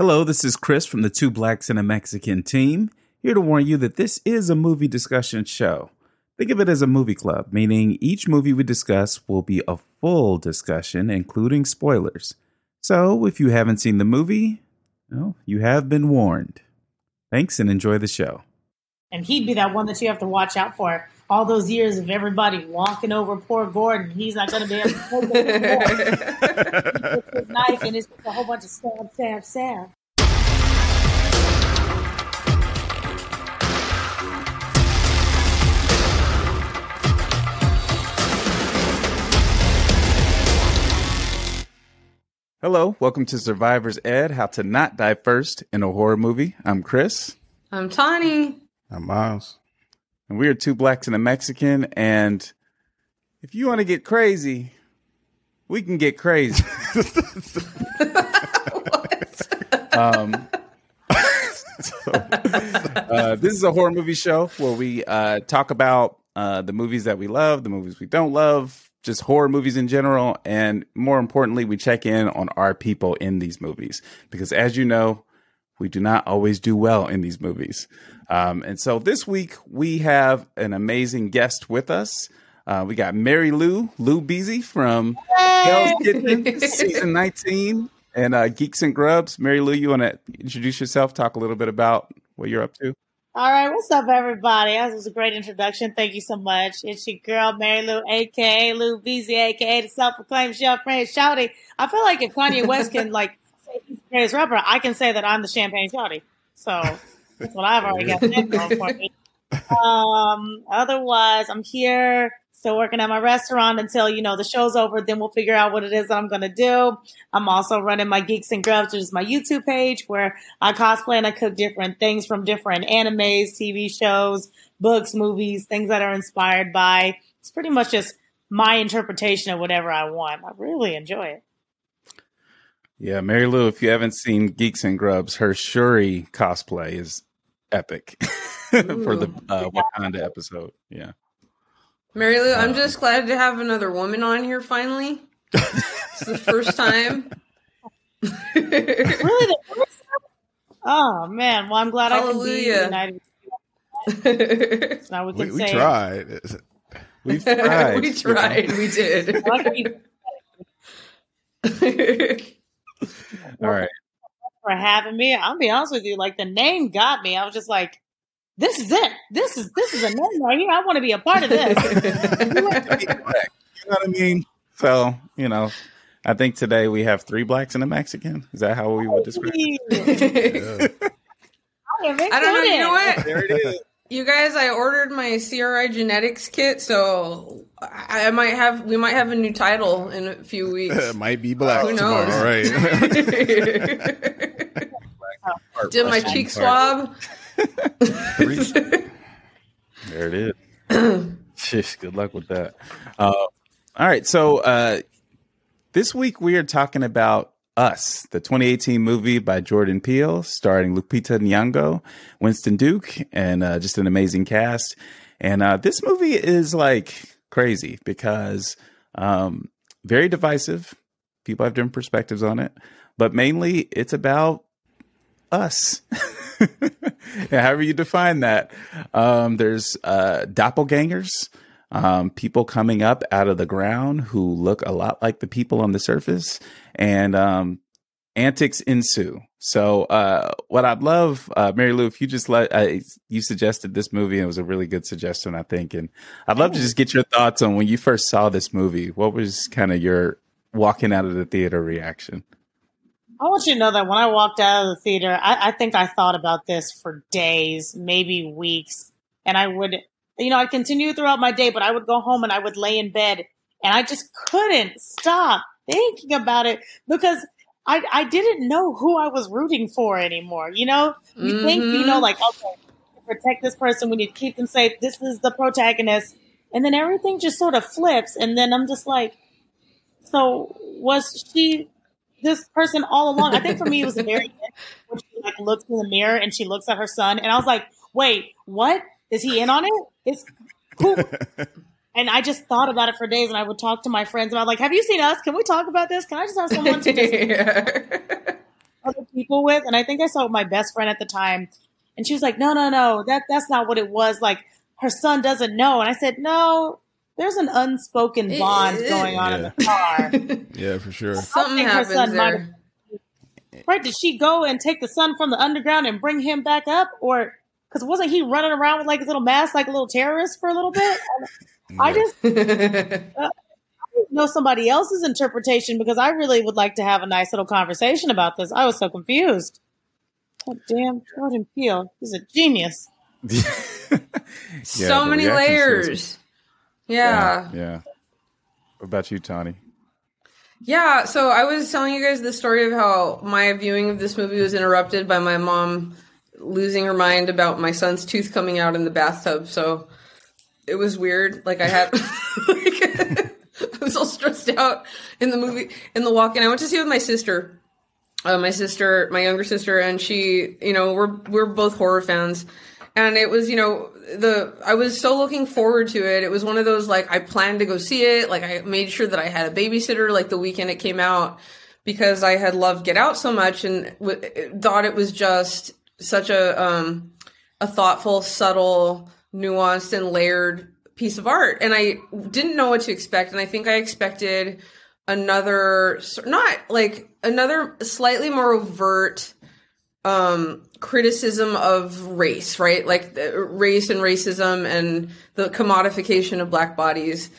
Hello, this is Chris from the Two Blacks and a Mexican team, here to warn you that this is a movie discussion show. Think of it as a movie club, meaning each movie we discuss will be a full discussion, including spoilers. So if you haven't seen the movie, well, you have been warned. Thanks and enjoy the show. And he'd be that one that you have to watch out for. All those years of everybody walking over poor Gordon, he's not going to be able to hold it anymore. his knife, and it's just a whole bunch of stab, stab, stab. Hello, welcome to Survivor's Ed How to Not Die First in a Horror Movie. I'm Chris. I'm Tawny. I'm Miles. And we are two blacks and a Mexican. And if you want to get crazy, we can get crazy. um, so, uh, this is a horror movie show where we uh, talk about uh, the movies that we love, the movies we don't love, just horror movies in general. And more importantly, we check in on our people in these movies because, as you know, we do not always do well in these movies. Um, and so this week we have an amazing guest with us. Uh, we got Mary Lou, Lou Beasy from Hell's Kitchen, season 19, and uh, Geeks and Grubs. Mary Lou, you want to introduce yourself, talk a little bit about what you're up to? All right, what's up, everybody? That was a great introduction. Thank you so much. It's your girl, Mary Lou, aka Lou Beasy, aka the self-proclaimed Champagne Shouty. I feel like if Kanye West can like say he's rapper, I can say that I'm the Champagne Shouty. So that's what I've already got that going for me. Um, otherwise, I'm here still working at my restaurant until you know the show's over. Then we'll figure out what it is that I'm going to do. I'm also running my Geeks and Grubs, which is my YouTube page where I cosplay and I cook different things from different animes, TV shows, books, movies, things that are inspired by. It's pretty much just my interpretation of whatever I want. I really enjoy it. Yeah, Mary Lou, if you haven't seen Geeks and Grubs, her Shuri cosplay is epic for the uh, Wakanda episode. Yeah. Mary Lou, I'm just glad to have another woman on here finally. it's the first time. really, the first time? Oh man! Well, I'm glad Hallelujah. I can be united. so now we can We, we tried. We tried. we tried. We did. I can be All right. For having me. I'll be honest with you, like the name got me. I was just like, this is it. This is this is a name right here. I want to be a part of this. You know what I mean? So, you know, I think today we have three blacks and a Mexican. Is that how we would describe it? Yeah. I am I don't know. You know what? There it is. You guys, I ordered my CRI genetics kit, so I I might have we might have a new title in a few weeks. It might be black Who tomorrow, knows? right? Did my cheek swab? There it is. Sheesh, good luck with that. Uh, all right. So uh, this week we are talking about Us, the 2018 movie by Jordan Peele, starring Lupita Nyong'o, Winston Duke, and uh, just an amazing cast. And uh, this movie is like crazy because um, very divisive. People have different perspectives on it, but mainly it's about us. However you define that, um, there's uh, doppelgangers, um, people coming up out of the ground who look a lot like the people on the surface, and um, antics ensue. So, uh, what I'd love, uh, Mary Lou, if you just let uh, you suggested this movie, and it was a really good suggestion, I think, and I'd love to just get your thoughts on when you first saw this movie. What was kind of your walking out of the theater reaction? I want you to know that when I walked out of the theater, I, I think I thought about this for days, maybe weeks. And I would, you know, I'd continue throughout my day, but I would go home and I would lay in bed and I just couldn't stop thinking about it because I, I didn't know who I was rooting for anymore. You know, you think, you know, mm-hmm. like, okay, to protect this person, we need to keep them safe. This is the protagonist. And then everything just sort of flips. And then I'm just like, so was she this person all along? I think for me it was a very when she like looks in the mirror and she looks at her son, and I was like, wait, what? Is he in on it? It's who? And I just thought about it for days, and I would talk to my friends about like, "Have you seen us? Can we talk about this? Can I just have someone to just other people with, and I think I saw my best friend at the time, and she was like, "No, no, no, that that's not what it was. Like her son doesn't know." And I said, "No, there's an unspoken eh, bond eh, eh. going on in the car. yeah, for sure. Something happens there. Right? Did she go and take the son from the underground and bring him back up, or because wasn't he running around with like his little mask, like a little terrorist for a little bit? I just uh, know somebody else's interpretation because I really would like to have a nice little conversation about this. I was so confused. Oh, damn, Jordan Peele, he's a genius. yeah, so many layers. Yeah. yeah. Yeah. What about you, Tawny? Yeah, so I was telling you guys the story of how my viewing of this movie was interrupted by my mom losing her mind about my son's tooth coming out in the bathtub. So it was weird. Like I had, like, I was all stressed out in the movie in the walk-in. I went to see it with my sister, uh, my sister, my younger sister, and she. You know, we're we're both horror fans, and it was you know the I was so looking forward to it. It was one of those like I planned to go see it. Like I made sure that I had a babysitter like the weekend it came out because I had loved Get Out so much and w- thought it was just such a um a thoughtful, subtle, nuanced and layered piece of art. And I didn't know what to expect and I think I expected another not like another slightly more overt um criticism of race, right? Like race and racism and the commodification of black bodies.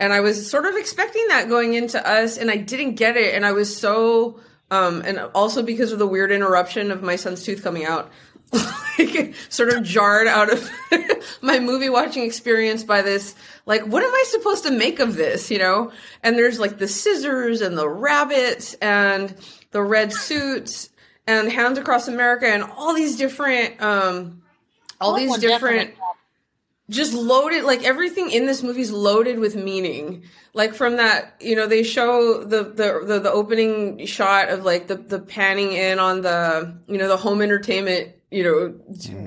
And I was sort of expecting that going into us and I didn't get it. And I was so, um, and also because of the weird interruption of my son's tooth coming out, like sort of jarred out of my movie watching experience by this, like, what am I supposed to make of this? You know? And there's like the scissors and the rabbits and the red suits and Hands Across America and all these different um all these different just loaded like everything in this movie is loaded with meaning. Like from that you know they show the, the the the, opening shot of like the the panning in on the you know the home entertainment you know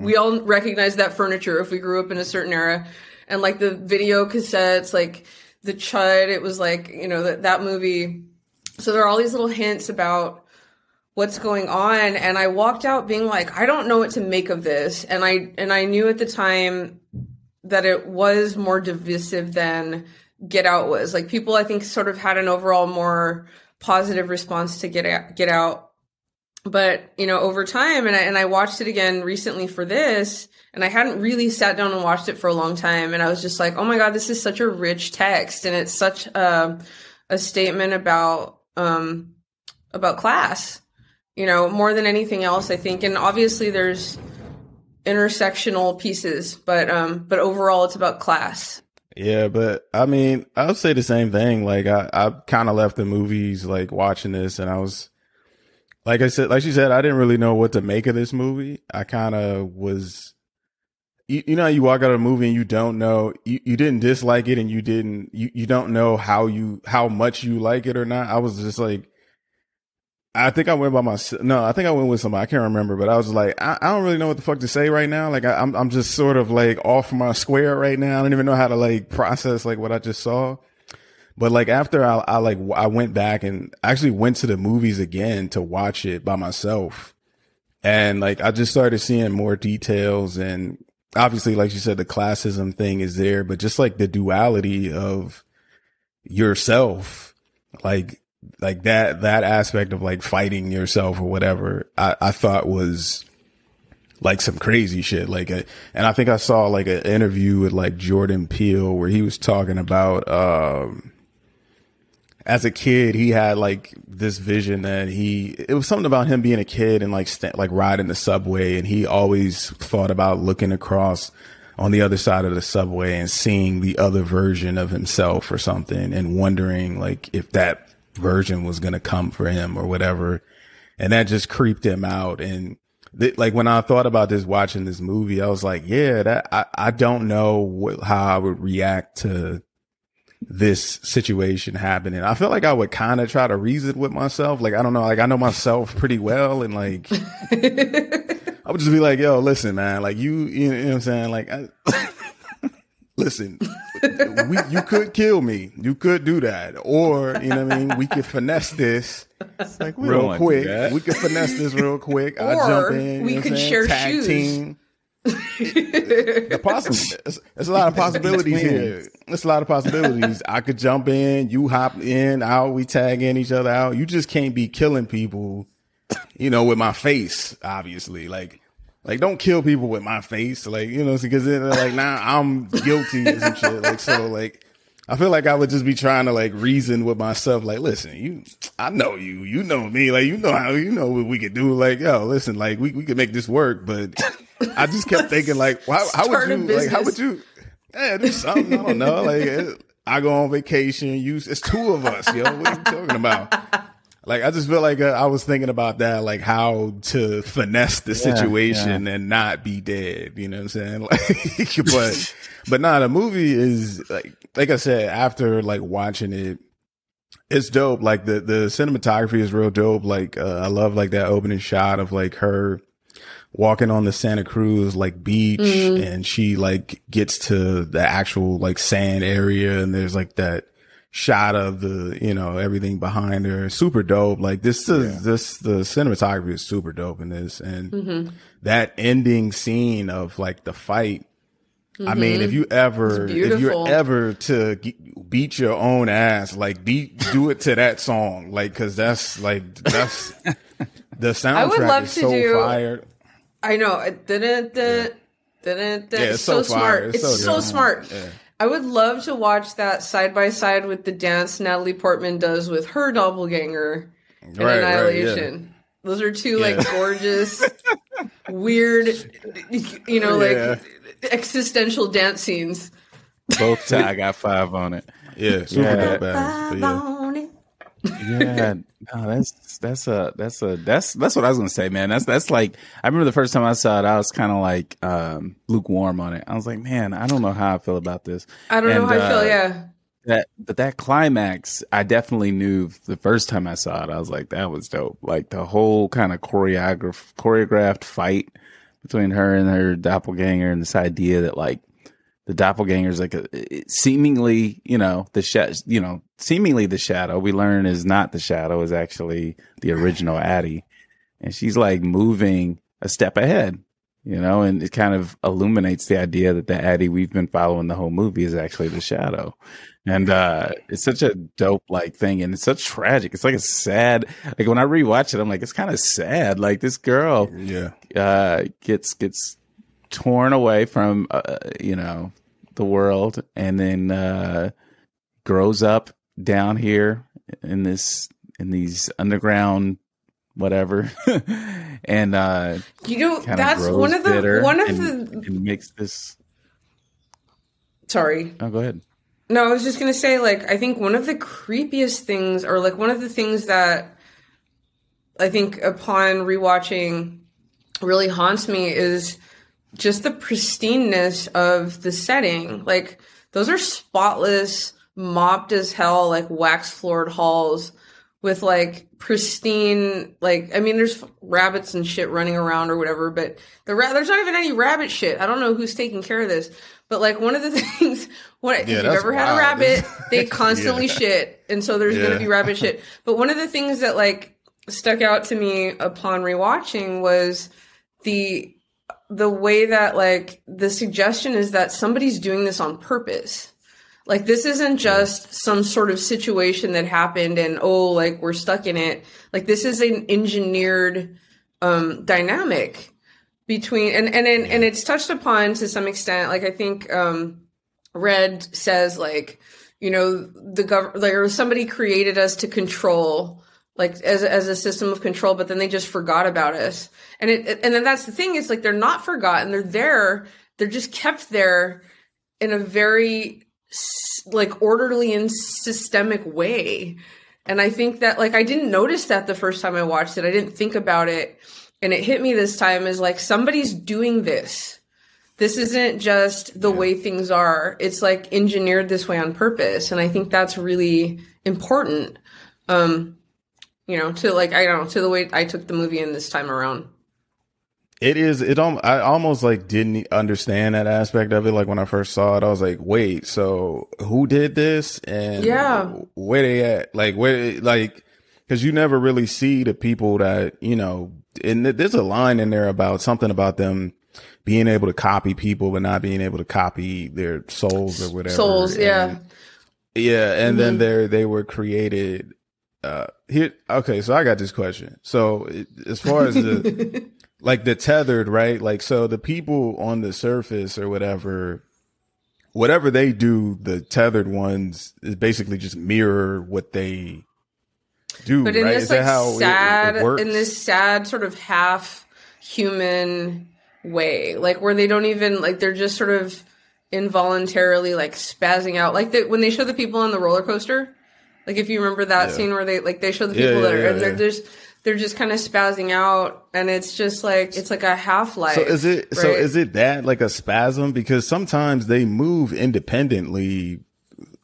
we all recognize that furniture if we grew up in a certain era. And like the video cassettes like the chud it was like you know that that movie. So there are all these little hints about what's going on. And i walked out being like i don't know what to make of this. And i and i knew at the time that it was more divisive than get out was like people i think sort of had an overall more positive response to get out, get out but you know over time and I, and I watched it again recently for this and i hadn't really sat down and watched it for a long time and i was just like oh my god this is such a rich text and it's such a, a statement about um about class you know, more than anything else, I think. And obviously there's intersectional pieces, but um but overall it's about class. Yeah, but I mean, I'll say the same thing. Like I, I kind of left the movies like watching this and I was like I said, like she said, I didn't really know what to make of this movie. I kind of was, you, you know, you walk out of a movie and you don't know, you, you didn't dislike it and you didn't, you, you don't know how you, how much you like it or not. I was just like, I think I went by myself. No, I think I went with somebody. I can't remember, but I was like, I, I don't really know what the fuck to say right now. Like, I, am I'm, I'm just sort of like off my square right now. I don't even know how to like process like what I just saw. But like after I, I like I went back and actually went to the movies again to watch it by myself, and like I just started seeing more details and obviously, like you said, the classism thing is there, but just like the duality of yourself, like like that that aspect of like fighting yourself or whatever I, I thought was like some crazy shit. Like a, and I think I saw like an interview with like Jordan Peele where he was talking about um as a kid he had like this vision that he it was something about him being a kid and like st- like riding the subway and he always thought about looking across on the other side of the subway and seeing the other version of himself or something and wondering like if that version was going to come for him or whatever. And that just creeped him out. And th- like when I thought about this, watching this movie, I was like, yeah, that I, I don't know wh- how I would react to this situation happening. I feel like I would kind of try to reason with myself. Like, I don't know, like I know myself pretty well. And like, I would just be like, yo, listen, man, like you, you know what I'm saying? Like, I, listen, we, you could kill me. You could do that, or you know what I mean. We could finesse this like we real quick. We could finesse this real quick. I Or jump in. we you could I'm saying? share Tag shoes. Team. the possible. There's, there's a lot of possibilities here. There's a lot of possibilities. I could jump in. You hop in. Out. We tag in each other out. You just can't be killing people. You know, with my face, obviously. Like, like don't kill people with my face. Like, you know, because then like now I'm guilty or some shit. Like, so like. I feel like I would just be trying to like reason with myself, like, listen, you, I know you, you know me, like, you know how, you know what we could do, like, yo, listen, like, we, we could make this work, but I just kept thinking, like, how, how would you, like, how would you, yeah, do something, I don't know, like, eh, I go on vacation, you, it's two of us, yo, what are you talking about? Like, I just feel like uh, I was thinking about that, like how to finesse the situation and not be dead. You know what I'm saying? Like, but, but nah, the movie is like, like I said, after like watching it, it's dope. Like the, the cinematography is real dope. Like, uh, I love like that opening shot of like her walking on the Santa Cruz like beach and she like gets to the actual like sand area and there's like that shot of the, you know, everything behind her. Super dope. Like this is, this, the cinematography is super dope in this. And mm-hmm. that ending scene of like the fight. I mm-hmm. mean, if you ever, if you're ever to ge- beat your own ass, like beat, do it to that song. Like, cause that's like, that's, the soundtrack i would love is to so do- fire. I know. it Didn't, didn't, didn't, Yeah, it's it's so, so smart. It's It's, so so, smart. Yeah. I would love to watch that side by side with the dance Natalie Portman does with her doppelganger in Right, right, yeah. Annihilation. Those are two like gorgeous, weird, you know, like Yeah. existential dance scenes. both. T- I got five on it. Yeah, super Yeah. dope ass. But yeah. Yeah, no, that's that's a that's a that's that's what I was gonna say, man. That's that's like I remember the first time I saw it, I was kind of like um lukewarm on it. I was like, man, I don't know how I feel about this. I don't know And, how I feel. uh, Yeah, That but that climax, I definitely knew the first time I saw it. I was like, that was dope. Like the whole kind of choreograph choreographed fight between her and her doppelganger, and this idea that like the doppelganger is like a seemingly, you know, the sh- you know, seemingly the shadow. We learn is not the shadow; is actually the original Addie, and she's like moving a step ahead, you know, and it kind of illuminates the idea that the Addie we've been following the whole movie is actually the shadow. And uh it's such a dope like thing and it's such tragic. It's like a sad like when I rewatch it, I'm like, it's kind of sad. Like this girl Yeah. uh, gets gets torn away from uh, you know the world, and then uh, grows up down here in this in these underground whatever, and uh, you know that's one of the one of and, the. and makes this. Sorry, Oh, go ahead. No, I was just gonna say, like, I think one of the creepiest things, or like one of the things that I think upon rewatching really haunts me is just the pristineness of the setting. Mm. Like, those are spotless, mopped as hell, like wax floored halls with like pristine, like, I mean, there's rabbits and shit running around or whatever, but the ra- there's not even any rabbit shit. I don't know who's taking care of this. But like one of the things, what if Yeah, you've that's ever had a rabbit, they constantly Yeah. shit, and so there's Yeah. gonna be rabbit shit. But one of the things that like stuck out to me upon rewatching was the the way that like the suggestion is that somebody's doing this on purpose. Like this isn't just some sort of situation that happened and oh like we're stuck in it. Like this is an engineered um dynamic between and and and, and it's touched upon to some extent like I think um Red says like you know the gov like or somebody created us to control like as as a system of control but then they just forgot about us. And it and then that's the thing it's like they're not forgotten. They're there. They're just kept there in a very like orderly and systemic way. And i think that like i didn't notice that the first time i watched it. I didn't think about it. And it hit me this time is like somebody's doing this. This isn't just the way things are. It's like engineered this way on purpose. And i think that's really important. Um you know to like i don't know to the way i took the movie in this time around It is. It. Um, I almost like didn't understand that aspect of it. Like when I first saw it, I was like, "Wait, so who did this? And Yeah. where they at? Like where? Like because you never really see the people that you know. And th- there's a line in there about something about them being able to copy people, but not being able to copy their souls or whatever. Souls, yeah. And- yeah, and then they they were created. Uh, here, okay, so I got this question. So it- as far as the like the tethered, right? Like, so the people on the surface or whatever, whatever they do, the tethered ones is basically just mirror what they do, But in right? this is like how it- sad, it, in this sad sort of half human way, like where they don't even like they're just sort of involuntarily like spazzing out, like the, when they show the people on the roller coaster. Like if you remember that Yeah. scene where they like they show the people yeah, that are yeah, and they're just they're just kind of spazzing out, and it's just like it's like a half life. So is it so is it that like a spasm because sometimes they move independently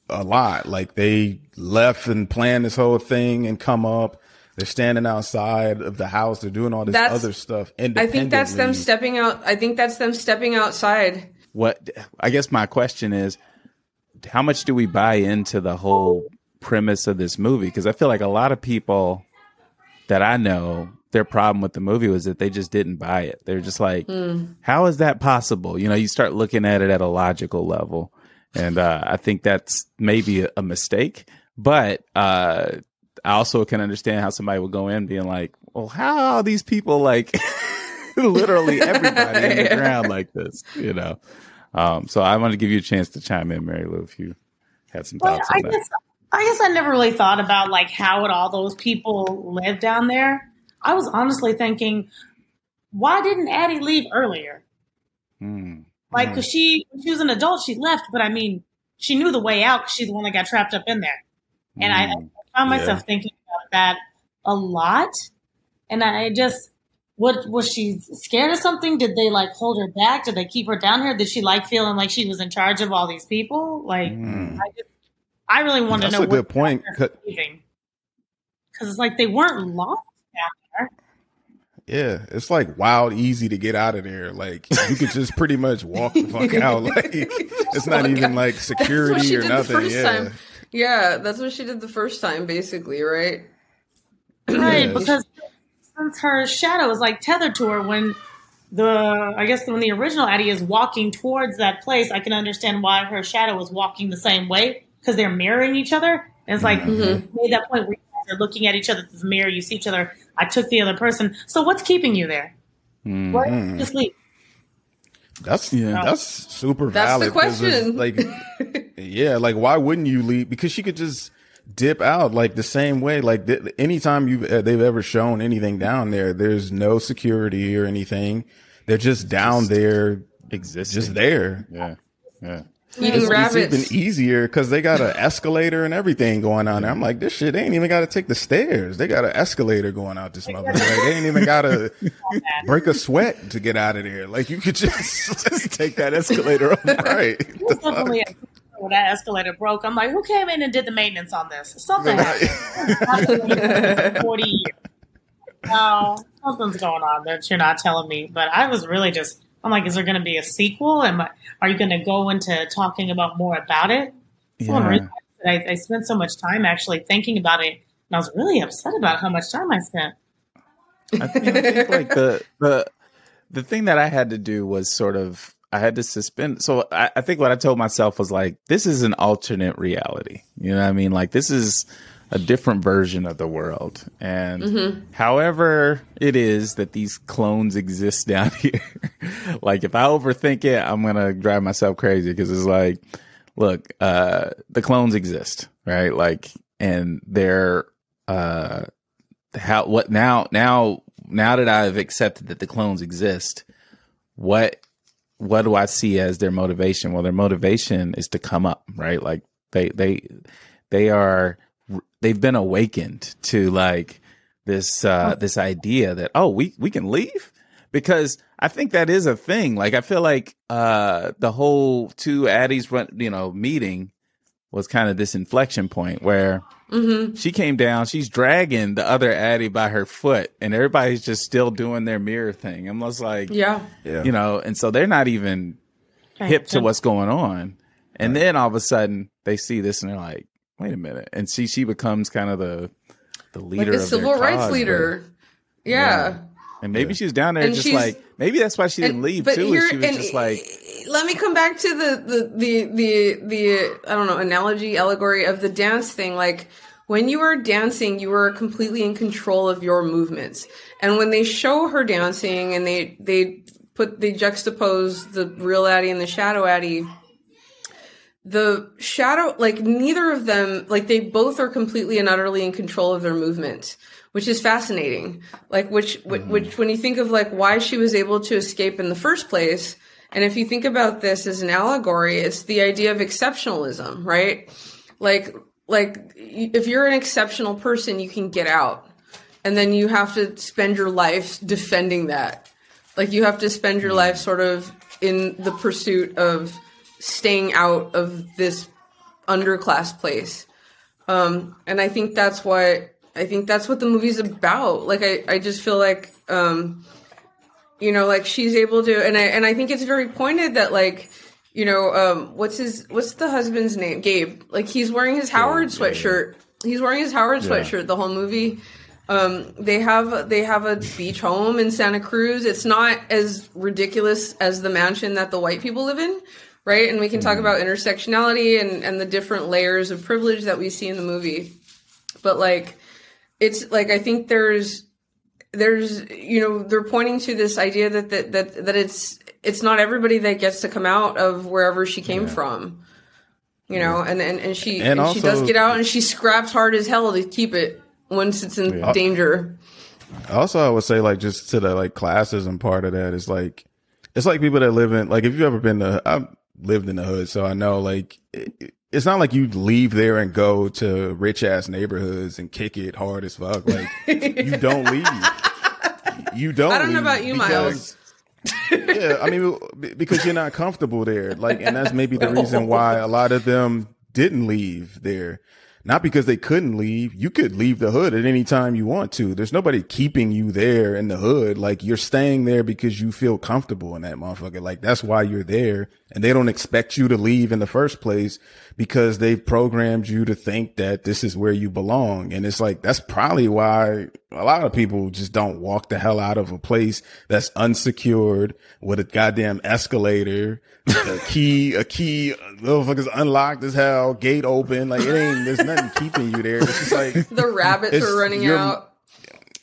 a lot like they left and planned this whole thing and come up they're standing outside of the house they're doing all this That's- other stuff independently. I think that's them stepping out. I think that's them stepping outside. What I guess my question is, how much do we buy into the whole premise of this movie? Because I feel like a lot of people that I know, their problem with the movie was that they just didn't buy it. They're just like, how is that possible? You know, you start looking at it at a logical level, and uh, I think that's maybe a, a mistake. But uh, I also can understand how somebody would go in being like, well, how are these people like? literally everybody in the ground like this, you know. Um, so I want to give you a chance to chime in, Mary Lou, if you had some Well, thoughts I on that. guess I guess I never really thought about like how would all those people live down there. I was honestly thinking, why didn't Addie leave earlier? Hmm. Like, cause she she was an adult, she left, but I mean, she knew the way out. she's the one that got trapped up in there, and I, Hmm. I found myself thinking about that a lot. And I just, what was she scared of something? Did they like hold her back? Did they keep her down here? Did she like feeling like she was in charge of all these people? Like, Hmm. I just, I really want that's to know a good point because it's like they weren't lost down yeah it's like wild easy to get out of there like you could just pretty much walk the fuck out like it's not Walk even out. like security or nothing yeah time. Yeah, that's what she did the first time, basically, right? right? Yeah. Because since her shadow is like tethered to her when the I guess when the original Addie is walking towards that place, I can understand why her shadow was walking the same way because they're mirroring each other. And it's like Mhm. made that point where you are looking at each other through the mirror, you see each other. I took the other person. So what's keeping you there? Hmm. Why don't you just leave? That's Yeah. that's super That's valid. the 'cause it's question. Like, yeah, like why wouldn't you leave? Because she could just dip out like the same way. Like th- anytime you uh, they've ever shown anything down there, there's no security or anything. They're just down there, Existing. just there. Yeah. Yeah. Eating It's, rabbits. it's even easier because they got an escalator and everything going on there. I'm like, this shit, they ain't even got to take the stairs. They got an escalator going out this motherfucker. Like, they ain't even got to break a sweat to get out of there. Like, you could just, just take that escalator up. Right. That escalator broke. I'm like, who came in and did the maintenance on this? Something happened. 40 years. No, something's going on that you're not telling me. But I was really just, I'm like, is there going to be a sequel? Am I, are you going to go into talking about more about it? Yeah. I, I spent so much time actually thinking about it. And I was really upset about how much time I spent. I think, I think like the the the thing that I had to do was sort of I had to suspend. So I, I think what I told myself was like, this is an alternate reality. You know what I mean? Like this is a different version of the world. And however it is that these clones exist down here, like if I overthink it, I'm gonna drive myself crazy because it's like, look, uh, the clones exist, right? Like, and they're uh how what now now now that I've accepted that the clones exist, what what do I see as their motivation? Well, their motivation is to come up, right? Like they they they are they've been awakened to like this uh this idea that oh we we can leave because I think that is a thing. Like I feel like uh the whole two Addies run you know meeting was kind of this inflection point where Mm-hmm. she came down, she's dragging the other Addie by her foot, and everybody's just still doing their mirror thing. I'm just like, Yeah. Yeah. you know, and so they're not even hip to what's going on. And then all of a sudden they see this and they're like, wait a minute. And she becomes kind of the the leader a of civil rights cause, leader. Yeah. but- And maybe she's down there And just like maybe that's why she didn't And- leave but too. here- she was and just like let me come back to the the the the the I don't know analogy allegory of the dance thing. Like when you are dancing, you are completely in control of your movements. And when they show her dancing and they they put they juxtapose the real Addie and the shadow Addie. The shadow, like neither of them, like they both are completely and utterly in control of their movement, which is fascinating. Like which, which, mm-hmm. which when you think of like why she was able to escape in the first place, and if you think about this as an allegory, it's the idea of exceptionalism, right? Like, like if you're an exceptional person, you can get out, and then you have to spend your life defending that. Like you have to spend your mm-hmm. life sort of in the pursuit of staying out of this underclass place. Um, and I think that's what I think that's what the movie's about. Like I, I just feel like um, you know, like she's able to and I and I think it's very pointed that like you know, um, what's his what's the husband's name? Gabe. Like he's wearing his Howard sweatshirt. He's wearing his Howard sweatshirt the whole movie. Um, they have they have a beach home in Santa Cruz. It's not as ridiculous as the mansion that the white people live in, right? And we can talk mm-hmm. about intersectionality and and the different layers of privilege that we see in the movie. But like, it's like I think there's there's you know they're pointing to this idea that that that, that it's it's not everybody that gets to come out of wherever she came from. You know, and, and, and she And and, she does get out and she scraps hard as hell to keep it once it's in danger. Also, I would say like just to the like classism part of that is like it's like people that live in like if you've ever been to I've lived in the hood, so I know like it, it's not like you leave there and go to rich ass neighborhoods and kick it hard as fuck. Like you don't leave. You don't. I don't know about you, because- Miles. yeah, I mean, because you're not comfortable there. Like, and that's maybe the reason why a lot of them didn't leave there. Not because they couldn't leave. You could leave the hood at any time you want to. There's nobody keeping you there in the hood. Like, you're staying there because you feel comfortable in that motherfucker. Like, that's why you're there. And they don't expect you to leave in the first place because they've programmed you to think that this is where you belong. And it's like, that's probably why a lot of people just don't walk the hell out of a place that's unsecured with a goddamn escalator, a key, a key, little motherfuckers unlocked as hell, gate open. Like it ain't, there's nothing keeping you there. It's just like, The rabbits are running out.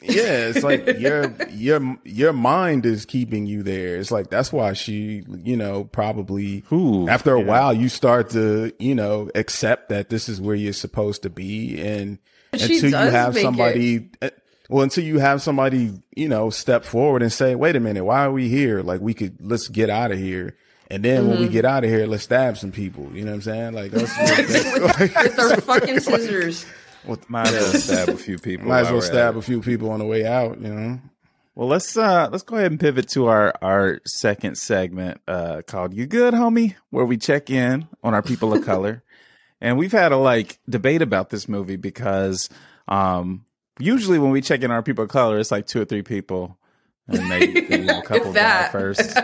Yeah, it's like your your your mind is keeping you there. It's like that's why she, you know, probably Ooh, after a yeah. while you start to, you know, accept that this is where you're supposed to be, and She until you have somebody, eh, well, until you have somebody, you know, step forward and say, "Wait a minute, why are we here? Like we could let's get out of here." And then when Mm-hmm. we get out of here, let's stab some people. You know what I'm saying? Like that's, that's with their fucking scissors. might as well stab a few people. might as well stab a few people on the way out. You know. Well, let's uh let's go ahead and pivot to our our second segment uh called "You Good, Homie," where we check in on our people of color, and we've had a like debate about this movie because um usually when we check in on our people of color, it's like two or three people, and they, they a couple die first,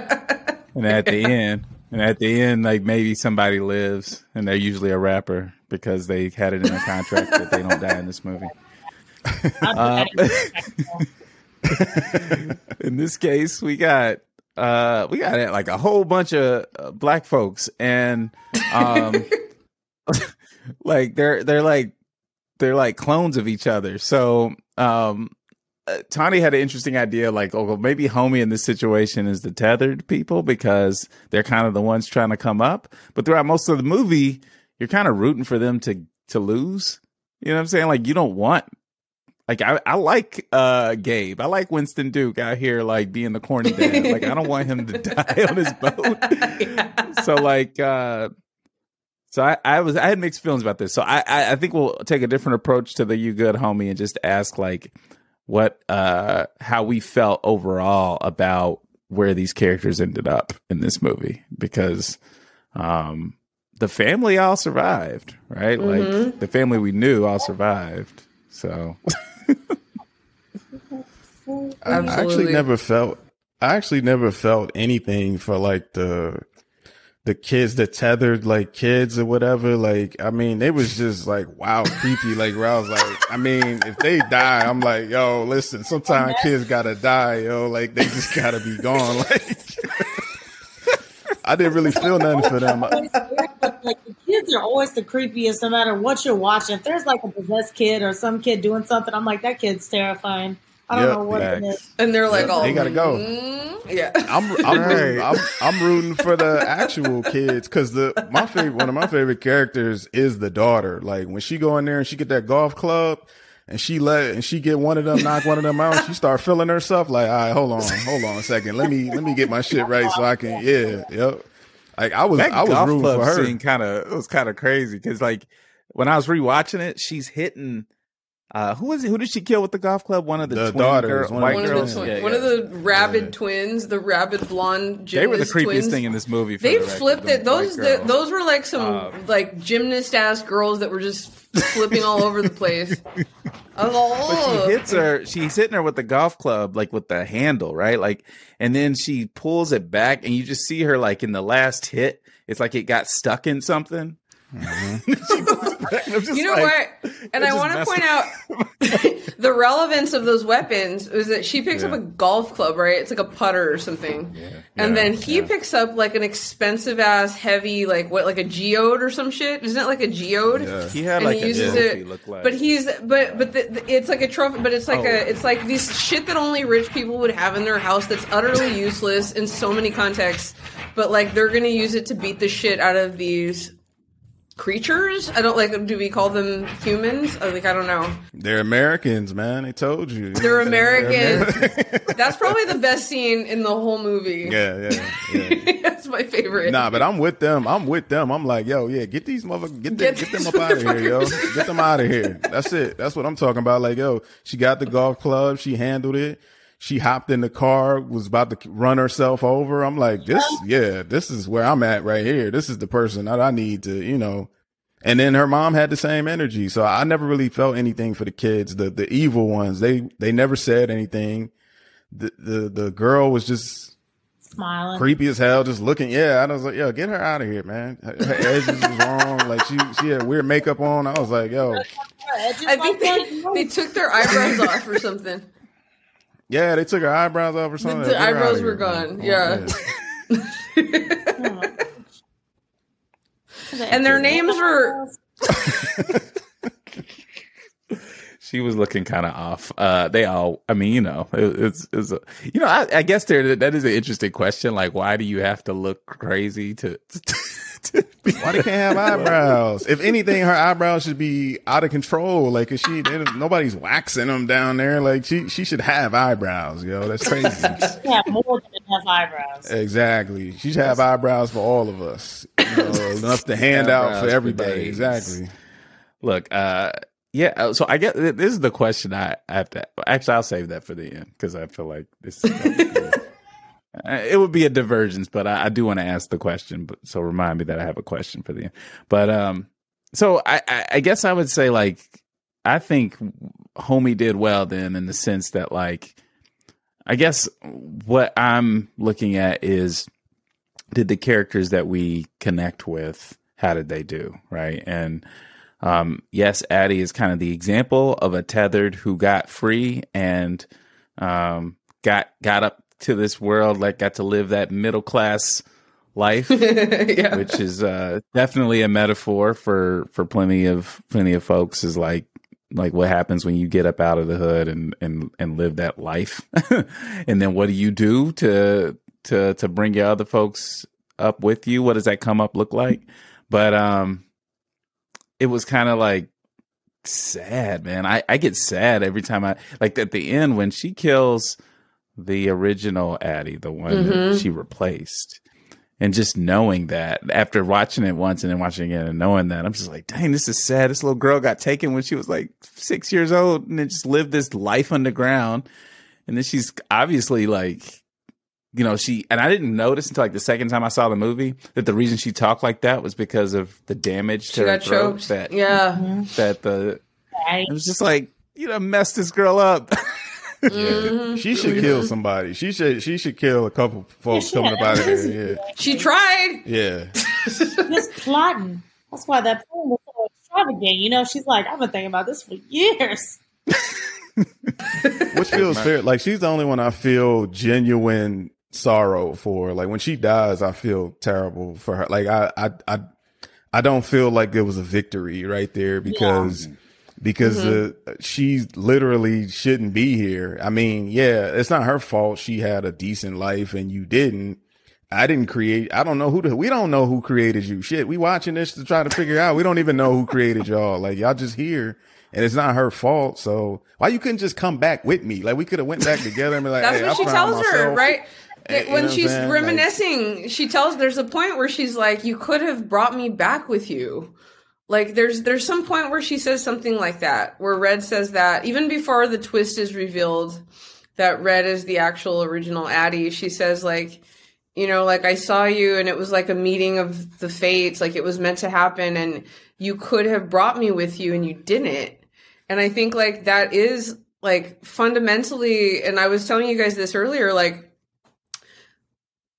and at the end. And at the end, like maybe somebody lives, and they're usually a rapper because they had it in their contract that they don't die in this movie. I'm in this case, we got uh we got like a whole bunch of uh, black folks and um like they're they're like they're like clones of each other. So um uh, Tawny had an interesting idea like oh well, maybe homie in this situation is the tethered people because they're kind of the ones trying to come up. But throughout most of the movie, you're kind of rooting for them to to lose. You know what I'm saying? Like you don't want like I, I like uh Gabe. I like Winston Duke out here like being the corny dad. like I don't want him to die on his boat. So like uh so I, I was I had mixed feelings about this. So I, I I think we'll take a different approach to the you good homie and just ask like what uh how we felt overall about where these characters ended up in this movie because um the family all survived, right? Mm-hmm. Like the family we knew all survived. So I actually never felt. I actually never felt anything for like the the kids, the tethered like kids or whatever. Like, I mean, it was just like wow, creepy. Like, where I was like, I mean, if they die, I'm like, yo, listen. Sometimes kids gotta die, yo. Like, they just gotta be gone. Like, I didn't really feel nothing for them. Always weird, but, like the kids are always the creepiest, no matter what you're watching. If there's like a possessed kid or some kid doing something, I'm like, that kid's terrifying. I don't Yep. know what it Facts. is. and they're like, Yeah, all they gotta go. "Mm," yeah. I'm I'm, Right. rooting, I'm I'm rooting for the actual kids because the my favorite one of my favorite characters is the daughter. Like when she go in there and she get that golf club and she let and she get one of them knock one of them out, she start feeling herself. Like, all right, hold on, hold on a second. Let me let me get my shit right so I can yeah, yep. Like I was that I was rooting club for her. scene kind of it was kind of crazy because like when I was rewatching it, she's hitting. Uh, who was it? Who did she kill with the golf club? One of the, The twin daughters, girl- one of white One the of, the, twi- Yeah, one yeah. of the rabid Yeah. twins, the rabid blonde gymnast They were the creepiest twins. thing in this movie. For They the flipped the it. Those the, those were like some Um, like gymnast ass girls that were just flipping all over the place. I was all, But "Oh." she hits her. She's hitting her with the golf club, like with the handle, right? Like, and then she pulls it back, and you just see her like in the last hit. It's like it got stuck in something. You know what? And I want to messed point out the relevance of those weapons is that she picks up a golf club, right? It's like a putter or something. And Yeah, then he yeah. picks up like an expensive ass heavy, like what, like a geode or some shit. Isn't it like a geode? Yeah. He had and like he a uses it, like. but he's but but the, the- it's like a trophy, but it's like Oh. a it's like these shit that only rich people would have in their house that's utterly useless in so many contexts. But like they're gonna use it to beat the shit out of these creatures. I don't like. Them. Do we call them humans? I like I don't know. They're Americans, man. I told you. They're American. American. That's probably the best scene in the whole movie. yeah, yeah, yeah. That's my favorite. Nah, but I'm with them. I'm with them. I'm like, yo, yeah, get these motherfuckers, get, them, Get get them up out of here, yo. Get them out of here. That's it. That's what I'm talking about. Like, yo, she got the golf club. She handled it. She hopped in the car, was about to run herself over. I'm like, this, yeah, this is where I'm at right here. This is the person that I need to, you know. And then her mom had the same energy. So I never really felt anything for the kids, the the evil ones. They they never said anything. The the the girl was just Smiling. creepy as hell, just looking. Yeah, I was like, yo, get her out of here, man. Her, her edges was wrong. Like she she had weird makeup on. I was like, yo, I think they, they took their eyebrows off or something. Yeah, they took her eyebrows off or something. the Get her eyebrows were here, man. gone. Yeah. and their names were she was looking kind of off. Uh, they all, I mean, you know, it, it's, it's a, you know, I, I guess there that is an interesting question. Like, why do you have to look crazy to? to, to be Why they can't have eyebrows? If anything, her eyebrows should be out of control. Like, Like, 'cause she, they, nobody's waxing them down there. Like, she, she should have eyebrows, yo. That's crazy. Yeah, more than enough eyebrows. exactly. She should have eyebrows for all of us. You know, enough to hand out for for everybody. days. Exactly. Look, uh, yeah. uh, So I guess this is the question I I have to. Actually, I'll save that for the end because I feel like this. Uh, it would be a divergence, but I, I do want to ask the question. But so remind me that I have a question for the end. But um, so I, I I guess I would say like I think Homie did well then in the sense that like I guess what I'm looking at is did the characters that we connect with how did they do right and um, yes addie is kind of the example of a tethered who got free and um, got got up to this world like got to live that middle class life yeah. which is uh, definitely a metaphor for for plenty of plenty of folks is like like what happens when you get up out of the hood and and and live that life. And then what do you do to to to bring your other folks up with you? What does that come up look like? But um it was kind of like sad man. I i get sad every time i like at the end when she kills the original addie the one that Mhm. she replaced and just knowing that after watching it once and then watching it again and knowing that i'm just like dang this is sad this little girl got taken when she was like six years old and then just lived this life underground and then she's obviously like you know, she and I didn't notice until like the second time I saw the movie that the reason she talked like that was because of the damage to She her got throat. choked. That Yeah. that the Right? it was just like you know messed this girl up. She should kill somebody. She should. She should kill a couple folks she coming had up out of there. Yeah, She tried. yeah. Just plotting. That's why that poem was so extravagant. You know, she's like, I've been thinking about this for years. Which feels fair. Like she's the only one I feel genuine sorrow for. Like when she dies, I feel terrible for her. Like I, I, I, I don't feel like it was a victory right there because. Because uh, she literally shouldn't be here. I mean, yeah, it's not her fault. She had a decent life and you didn't. I didn't create. I don't know who. The, we don't know who created you. Shit, we watching this to try to figure out. We don't even know who created y'all. Like y'all just here, and it's not her fault. So why you couldn't just come back with me? Like we could have went back together and be like, That's hey, what I she tells her, myself. right? Hey, you when she's I'm? Like- reminiscing, she tells there's a point where she's like, "You could have brought me back with you." Like there's there's some point where she says something like that, where Red says that even before the twist is revealed, that Red is the actual original Addie. She says like, you know, like I saw you and it was like a meeting of the fates, like it was meant to happen, and you could have brought me with you and you didn't. And I think like that is like fundamentally, and I was telling you guys this earlier, like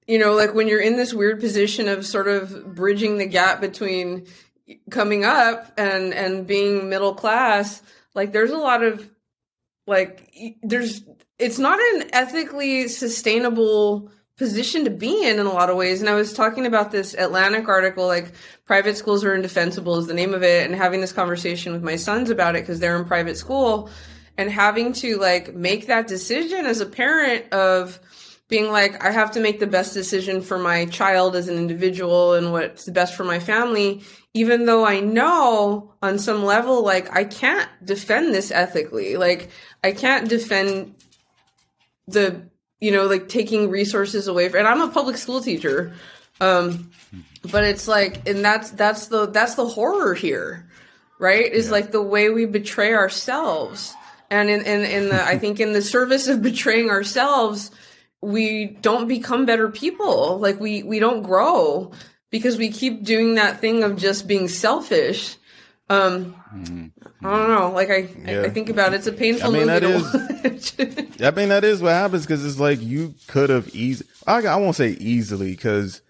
you know, like when you're in this weird position of sort of bridging the gap between coming up and and being middle class, like there's a lot of like there's it's not an ethically sustainable position to be in in a lot of ways. And i was talking about this atlantic article like private schools are indefensible is the name of it and having this conversation with my sons about it because they're in private school and having to like make that decision as a parent of being like i have to make the best decision for my child as an individual and what's best for my family even though i know on some level like i can't defend this ethically. Like i can't defend the you know like taking resources away from and i'm a public school teacher um but it's like and that's that's the that's the horror here right? Is like the way we betray ourselves. And in in, in the i think in the service of betraying ourselves we don't become better people. Like we we don't grow because we keep doing that thing of just being selfish um i don't know like i I, Yeah. I think about it it's a painful I mean, movie that I mean, that is what happens because it's like you could have easy. I, I won't say easily because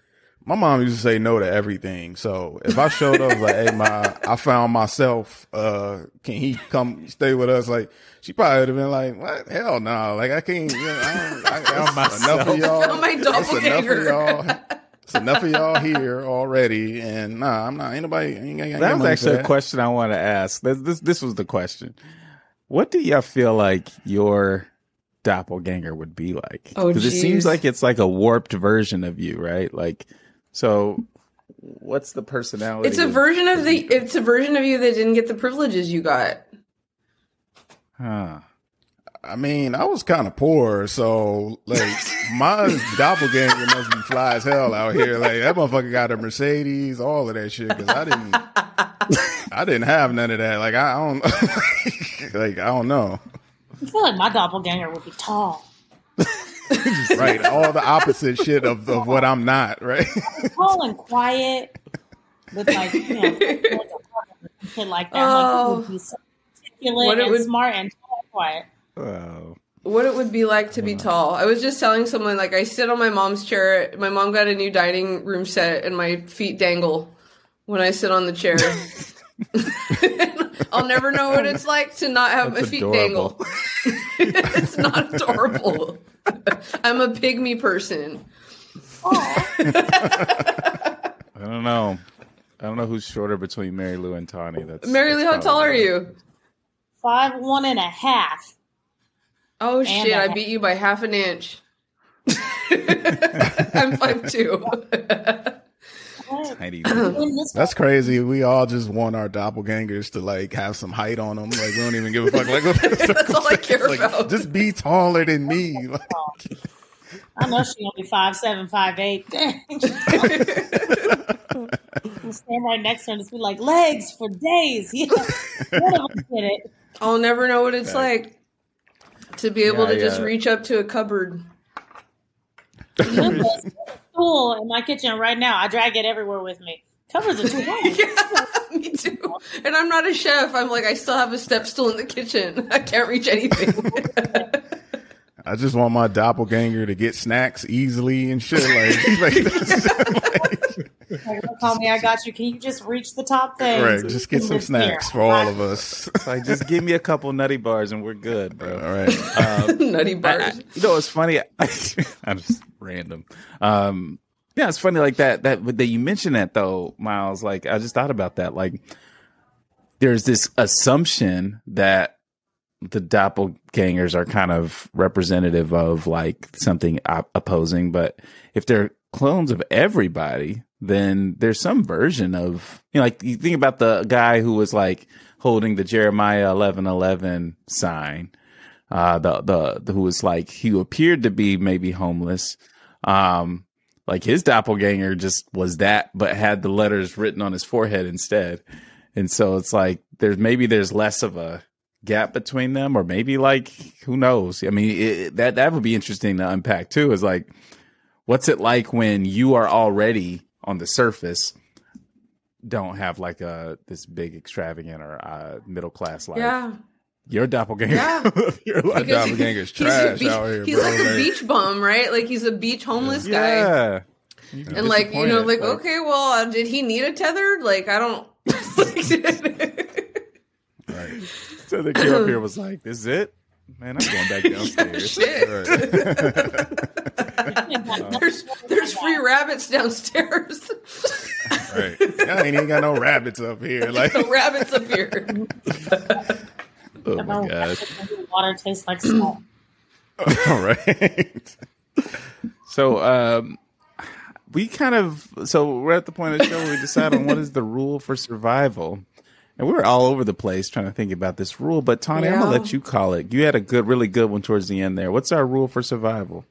my mom used to say no to everything. So if I showed up like, hey, my, I found myself. Uh, can he come stay with us? Like, she probably would have been like, what? Hell no. Like, I can't. You know, I don't, I, that's enough of y'all. Found my That's enough of doppelganger. y'all. It's enough of y'all here already, and nah, I'm not. Ain't nobody. Ain't, ain't, ain't That was money for actually a question I want to ask. This, this this was the question. What do y'all feel like your doppelganger would be like? Oh, it seems like it's like a warped version of you, right? Like, so what's the personality? It's a of- version of the. It's a version of you that didn't get the privileges you got. Huh. I mean, I was kind of poor, so like my doppelganger must be fly as hell out here. Like that motherfucker got a Mercedes, all of that shit. Because I didn't, I didn't have none of that. Like I don't, like I don't know. I feel like my doppelganger would be tall. Right, all the opposite shit of, of what I'm not. Right. Tall and quiet. With like, you know, shit like that. Oh. Like, he would be so oh. articulate What it and would- smart and tall and quiet. Oh. What it would be like to be tall. I was just telling someone like I sit on my mom's chair. My mom got a new dining room set, and my feet dangle when I sit on the chair. I'll never know what it's like to not have That's my feet adorable. dangle. it's not adorable. I'm a pygmy person. I don't know. I don't know who's shorter between Mary Lou and Tawny. That's Mary Lou. how tall are you? Five one and a half. Oh And shit! I, half. beat you by half an inch. I'm five two. Tiny. That's crazy. We all just want our doppelgangers to like have some height on them. Like we don't even give a fuck. Like That's all I care like, about. just be taller than me. Oh, like, I know she only five seven, five eight. Dang. We'll stand right next to her and just be like, legs for days. Yeah. One of us did it. I'll never know what it's like to be able Yeah, to just reach up to a cupboard. stool in my kitchen right now. I drag it everywhere with me. Covers are too hard. yeah, me too. And I'm not a chef. I'm like, I still have a step stool in the kitchen. I can't reach anything. I just want my doppelganger to get snacks easily and shit. Like, like, like call me, I got you. Can you just reach the top thing? Right, just get some snacks here. for all of us. like, just give me a couple nutty bars and we're good, bro. All right, um, nutty bars. I, I, you know, it's funny. I'm just random. Um, yeah, it's funny like that. That that you mentioned that though, Miles. Like, I just thought about that. Like, there's this assumption that the doppelgangers are kind of representative of like something op- opposing, but if they're clones of everybody, then there's some version of you know, like you think about the guy who was like holding the Jeremiah eleven eleven sign, uh, the, the the who was like he appeared to be maybe homeless, um, like his doppelganger just was that, but had the letters written on his forehead instead, and so it's like there's maybe there's less of a gap between them, or maybe like who knows? I mean, it, that that would be interesting to unpack too. Is like, what's it like when you are already on the surface, don't have like a this big extravagant or uh, middle class life? Yeah. Your doppelganger. Yeah. Your like doppelganger's trash beach, out here. He's bro. like a beach bum, right? Like he's a beach homeless guy. Yeah. And like you know, like, like okay, well, uh, did he need a tethered? Like I don't. right. So the kid up here was like, "This is it." Man, I'm going back downstairs. there's, there's free rabbits downstairs. right. I ain't even got no rabbits up here. Like no rabbits up here. oh my god. Water tastes like salt. All right. So um we kind of so we're at the point of the show where we decide on what is the rule for survival. And we were all over the place trying to think about this rule, but Tawny, yeah. I'm gonna let you call it. You had a good, really good one towards the end there. What's our rule for survival?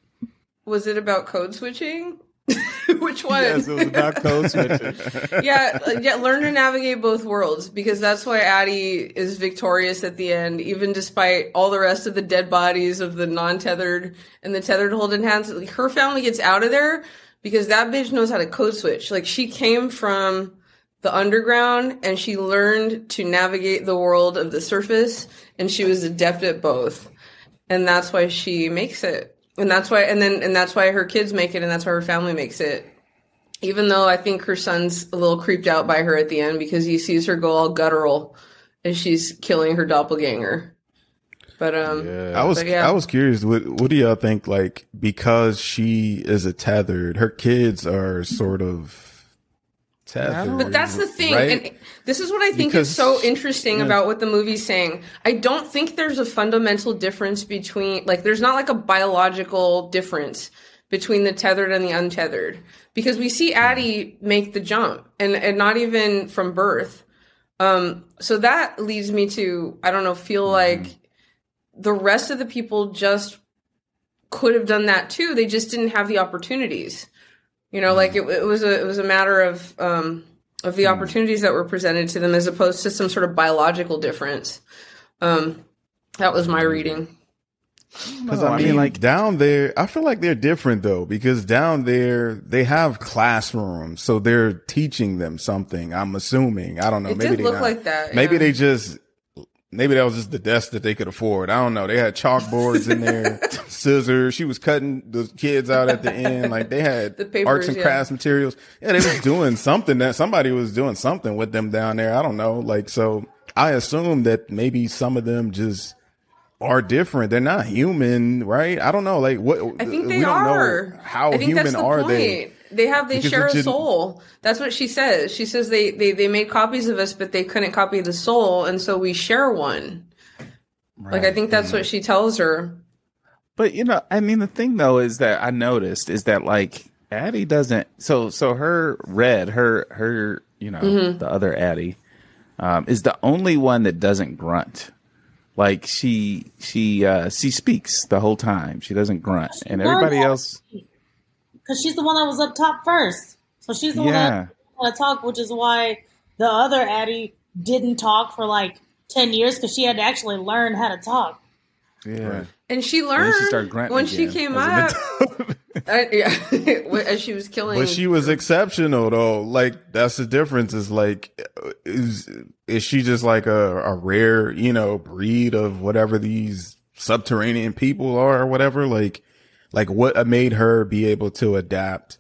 Was it about code switching? Which one? Yes, it was about code switching. yeah, yeah. Learn to navigate both worlds because that's why Addie is victorious at the end, even despite all the rest of the dead bodies of the non-tethered and the tethered holding hands. Like her family gets out of there because that bitch knows how to code switch. Like she came from the underground and she learned to navigate the world of the surface and she was adept at both. And that's why she makes it. And that's why and then and that's why her kids make it and that's why her family makes it. Even though I think her son's a little creeped out by her at the end because he sees her go all guttural as she's killing her doppelganger. But um yeah. I was yeah. I was curious what what do y'all think like because she is a tethered her kids are sort of tethered. But that's the thing. Right? And this is what I think because, is so interesting yeah. about what the movie's saying. I don't think there's a fundamental difference between, like, there's not like a biological difference between the tethered and the untethered. Because we see Addie make the jump and, and not even from birth. Um, so that leads me to, I don't know, feel mm-hmm. like the rest of the people just could have done that too. They just didn't have the opportunities. You know, like it, it was a it was a matter of um, of the hmm. opportunities that were presented to them as opposed to some sort of biological difference. Um, that was my reading. Because I, I mean, like down there, I feel like they're different though, because down there they have classrooms, so they're teaching them something. I'm assuming. I don't know. It maybe did look not. like that. Maybe they just maybe that was just the desk that they could afford. I don't know. They had chalkboards in there, scissors. She was cutting the kids out at the end. Like they had the papers, arts and crafts yeah. materials. Yeah, they was doing something that somebody was doing something with them down there. I don't know. Like so I assume that maybe some of them just are different. They're not human, right? I don't know. Like what I think they don't are. how human are point. they? They have they share a soul. That's what she says. She says they, they they made copies of us, but they couldn't copy the soul, and so we share one. Right. Like I think that's what she tells her. But you know, I mean, the thing though is that I noticed is that like Addie doesn't. So so her red, her her you know mm-hmm. the other Addie, um, is the only one that doesn't grunt. Like she she uh she speaks the whole time. She doesn't grunt, and everybody else because she's the one that was up top first. So she's the yeah. one that talk, which is why the other Addie didn't talk for like ten years because she had to actually learn how to talk. Yeah. And she learned then she started grunting when she came as up. an uh, yeah, as she was killing. But she was exceptional though. Like that's the difference. Is like, is is she just like a, a rare, you know, breed of whatever these subterranean people are or whatever? Like, like what made her be able to adapt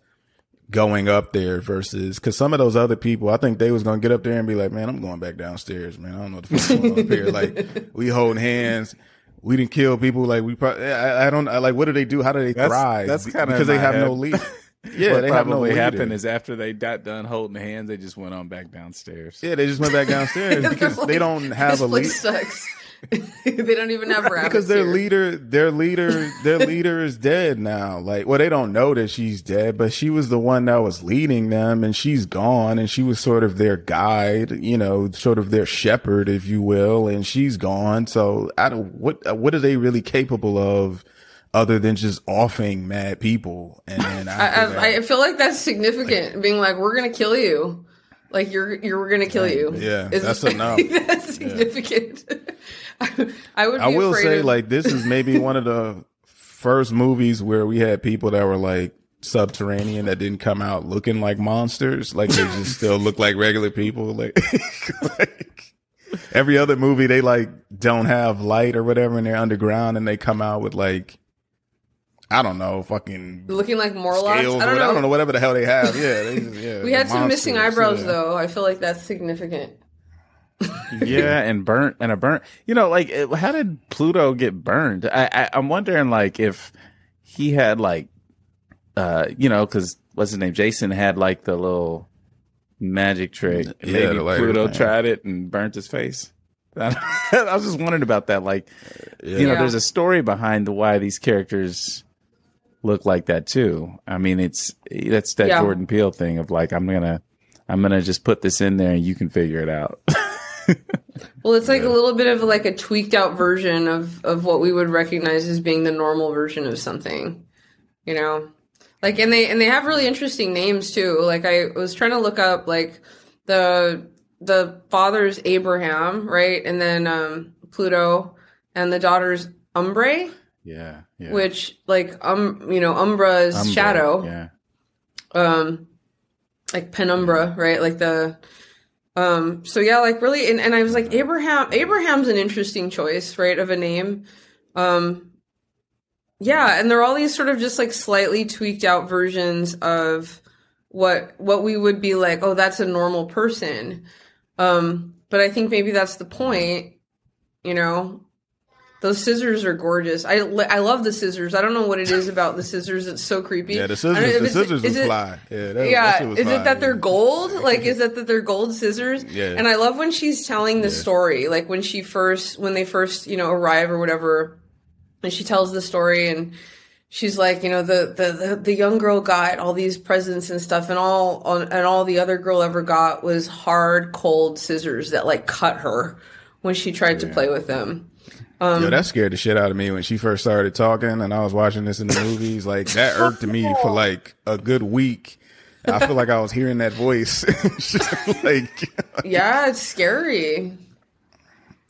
going up there versus because some of those other people, I think they was gonna get up there and be like, man, I'm going back downstairs, man. I don't know what the fuck's going on up here. Like we holding hands. We didn't kill people. Like we, probably, I, I don't I, like. What do they do? How do they That's- thrive? that's kinda because they my have no lead. Yeah, what they have no probably leader. happened is after they got done holding hands, they just went on back downstairs. Yeah, they just went back downstairs because they don't have a lead. sucks. they don't even have rabbits Because their here. leader, their leader, their leader is dead now. Like, well, they don't know that she's dead, but she was the one that was leading them, and she's gone, and she was sort of their guide, you know, sort of their shepherd, if you will, and she's gone. So, I don't. What what are they really capable of, other than just offing mad people? And then I, I, I feel like that's significant. being like, we're gonna kill you. Like you're you're gonna kill you. Yeah, Is- that's enough. that's significant. I, I would. Be I will say, of- like, this is maybe one of the first movies where we had people that were like subterranean that didn't come out looking like monsters. Like they just still look like regular people. Like, like every other movie, they like don't have light or whatever, and they're underground, and they come out with like. I don't know, fucking looking like Morlocks. scales. I or don't know. whatever the hell they have. Yeah, they, yeah. We had some missing eyebrows yeah. though. I feel like that's significant. yeah, and burnt and a burnt. You know, like it- how did Pluto get burned? I, I I'm wondering like if he had like, uh, you know, because what's his name? Jason had like the little magic trick. Yeah, maybe the Pluto thing. tried it and burnt his face. I was just wondering about that. Like, you know, Yeah. there's a story behind the, why these characters look like that too. I mean, it's that's that Yeah. Jordan Peele thing of like, I'm gonna, I'm gonna just put this in there and you can figure it out. Well, it's like a little bit of like a tweaked out version of of what we would recognize as being the normal version of something. You know? Like and they and they have really interesting names too. Like I was trying to look up like the the father's Abraham, right? And then um Pluto and the daughter's Umbrae, yeah, yeah. which like um you know, Umbra's Umbra, shadow Yeah. um like penumbra right? Like the um so yeah like really and, and i was like abraham abraham's an interesting choice right of a name. Um yeah and they're all these sort of just like slightly tweaked out versions of what what we would be like oh that's a normal person. Um but i think maybe that's the point you know those scissors are gorgeous. I, I love the scissors. I don't know what it is about the scissors It's so creepy. Yeah, the I don't know scissors, the scissors is it- fly. Yeah, that, that yeah, shit was is fly, it that they're gold? Like, is it that they're gold scissors? Yeah. And I love when she's telling the Yeah. story, like when she first, when they first, you know, arrive or whatever, and she tells the story and she's like, you know, the the the, the young girl got all these presents and stuff, and all and all the other girl ever got was hard, cold scissors that like cut her when she tried to play with them. Yo, that scared the shit out of me when she first started talking, and I was watching this in the movies. Like that irked me for like a good week. I feel like I was hearing that voice. like, Yeah, it's scary.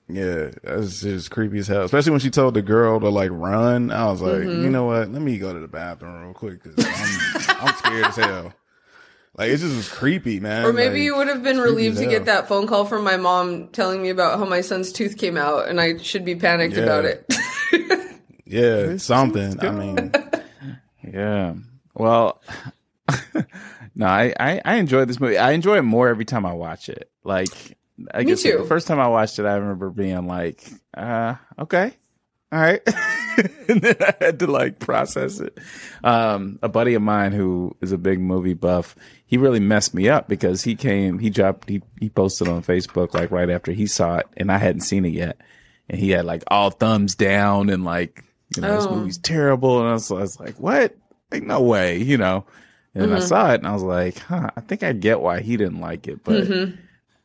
yeah, that's just creepy as hell. Especially when she told the girl to like run. I was like, Mm-hmm. you know what? Let me go to the bathroom real quick because I'm, I'm scared as hell. Like it just was creepy, man. Or maybe Like, you would have been relieved to get that phone call from my mom telling me about how my son's tooth came out and I should be panicked Yeah. about it. Yeah, something. I mean, Yeah. Well, no, I, I, I enjoy this movie. I enjoy it more every time I watch it. Like, I Me guess too. the first time I watched it, I remember being like, uh, okay. All right. and then I had to like process it. Um, a buddy of mine who is a big movie buff, he really messed me up because he came, he dropped, he, he posted on Facebook like right after he saw it and I hadn't seen it yet. And he had like all thumbs down and like, you know, this Oh. movie's terrible. And I was, I was like, what? Like, no way, you know? And then I saw it and I was like, huh, I think I get why he didn't like it, but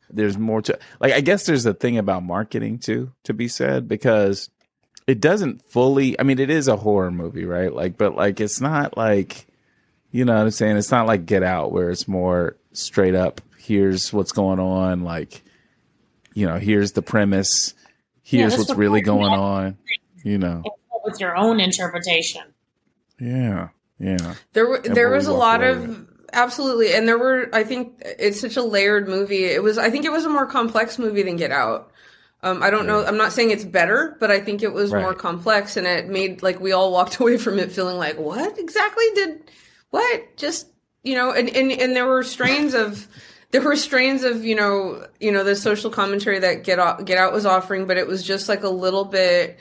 there's more to like I guess there's a thing about marketing too to be said because it doesn't fully I mean it is a horror movie, right? Like but like it's not like you know what I'm saying? It's not like Get Out where it's more straight up here's what's going on like you know, here's the premise, here's that's what's really going on. you know, with your own interpretation. Yeah, yeah. There, there was a lot of absolutely, and there were. I think it's such a layered movie. It was. I think it was a more complex movie than Get Out. Um, I don't know. I'm not saying it's better, but I think it was right. more complex, and it made like we all walked away from it feeling like, what exactly did what just you know? And and and there were strains of there were strains of you know you know the social commentary that Get Out, Get Out was offering, but it was just like a little bit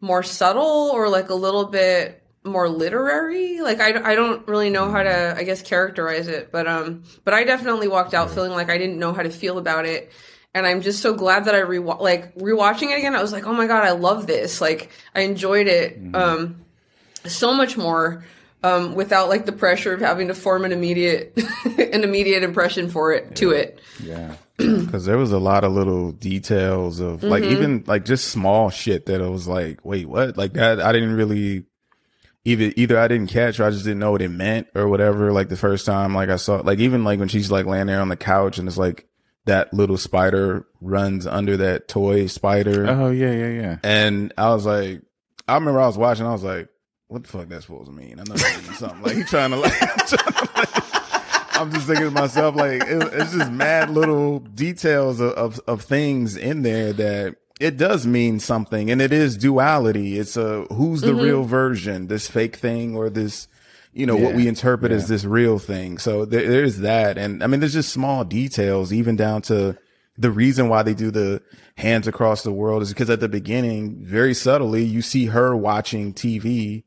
more subtle or like a little bit more literary. Like I, I don't really know how to I guess characterize it, but um but I definitely walked out feeling like I didn't know how to feel about it. And I'm just so glad that I re like rewatching it again. I was like, "Oh my god, I love this." Like I enjoyed it mm-hmm. um so much more um, without like the pressure of having to form an immediate an immediate impression for it yeah. to it. Yeah. Because there was a lot of little details of like mm-hmm. even like just small shit that I was like, wait, what? Like that I didn't really either either I didn't catch or I just didn't know what it meant or whatever. Like the first time, like I saw like even like when she's like laying there on the couch and it's like that little spider runs under that toy spider. Oh yeah, yeah, yeah. And I was like, I remember I was watching. I was like, what the fuck that's supposed to mean? I know something like he trying to like. Trying to, like I'm just thinking to myself like it, it's just mad little details of, of, of things in there that it does mean something, and it is duality. It's a who's the mm-hmm. real version, this fake thing or this you know, yeah, what we interpret yeah. as this real thing. So there, there's that. And I mean, there's just small details, even down to the reason why they do the hands across the world is because at the beginning, very subtly, you see her watching TV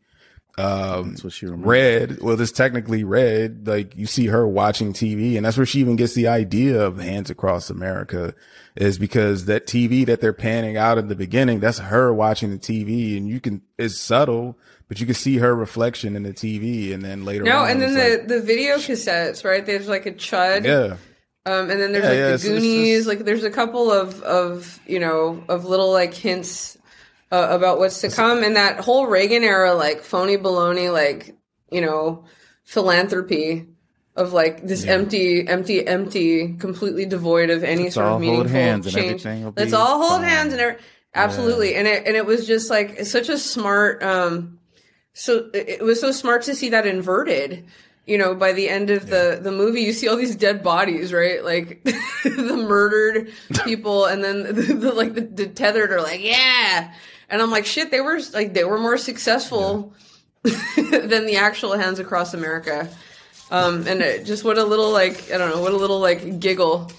um that's what she read well this technically read like you see her watching tv and that's where she even gets the idea of hands across america is because that tv that they're panning out at the beginning that's her watching the tv and you can it's subtle but you can see her reflection in the tv and then later on. no and then the like, the video cassettes right there's like a C.H.U.D. yeah um, and then there's yeah, like yeah, the Goonies. It's, it's, like there's a couple of of you know of little like hints uh, about what's to come and that whole Reagan era, like phony baloney, like, you know, philanthropy of like this yeah. empty, empty, empty, completely devoid of any Let's sort of meaningful change. Let's all hold fine. hands and absolutely. And it, and it was just like such a smart, um, so it was so smart to see that inverted you know, by the end of the, the movie, you see all these dead bodies, right? Like the murdered people, and then the, the like the, the, tethered are like, yeah, and I'm like, shit, they were like they were more successful yeah. than the actual Hands Across America. Um, and it, just what a little like I don't know, what a little like giggle.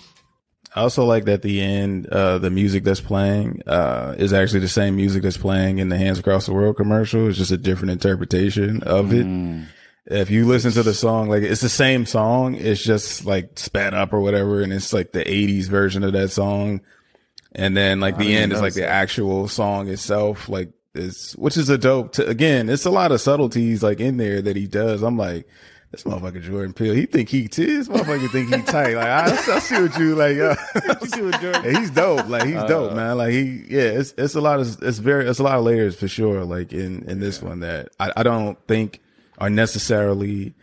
I also like that the end, uh, the music that's playing, uh, is actually the same music that's playing in the Hands Across the World commercial. It's just a different interpretation of it. Mm. If you listen to the song, like it's the same song. It's just like sped up or whatever. And it's like the 80s version of that song and then like the end is like the actual song itself, like is which is a dope. To, again, it's a lot of subtleties like in there that he does. I'm like, this motherfucker Jordan Peele, he think he t- this motherfucker think he tight. Like I, I see what you like. Uh, yeah, he's dope. Like he's uh, dope, man. Like he, yeah, it's it's a lot of it's very it's a lot of layers for sure. Like in in this yeah. one that I, I don't think are necessarily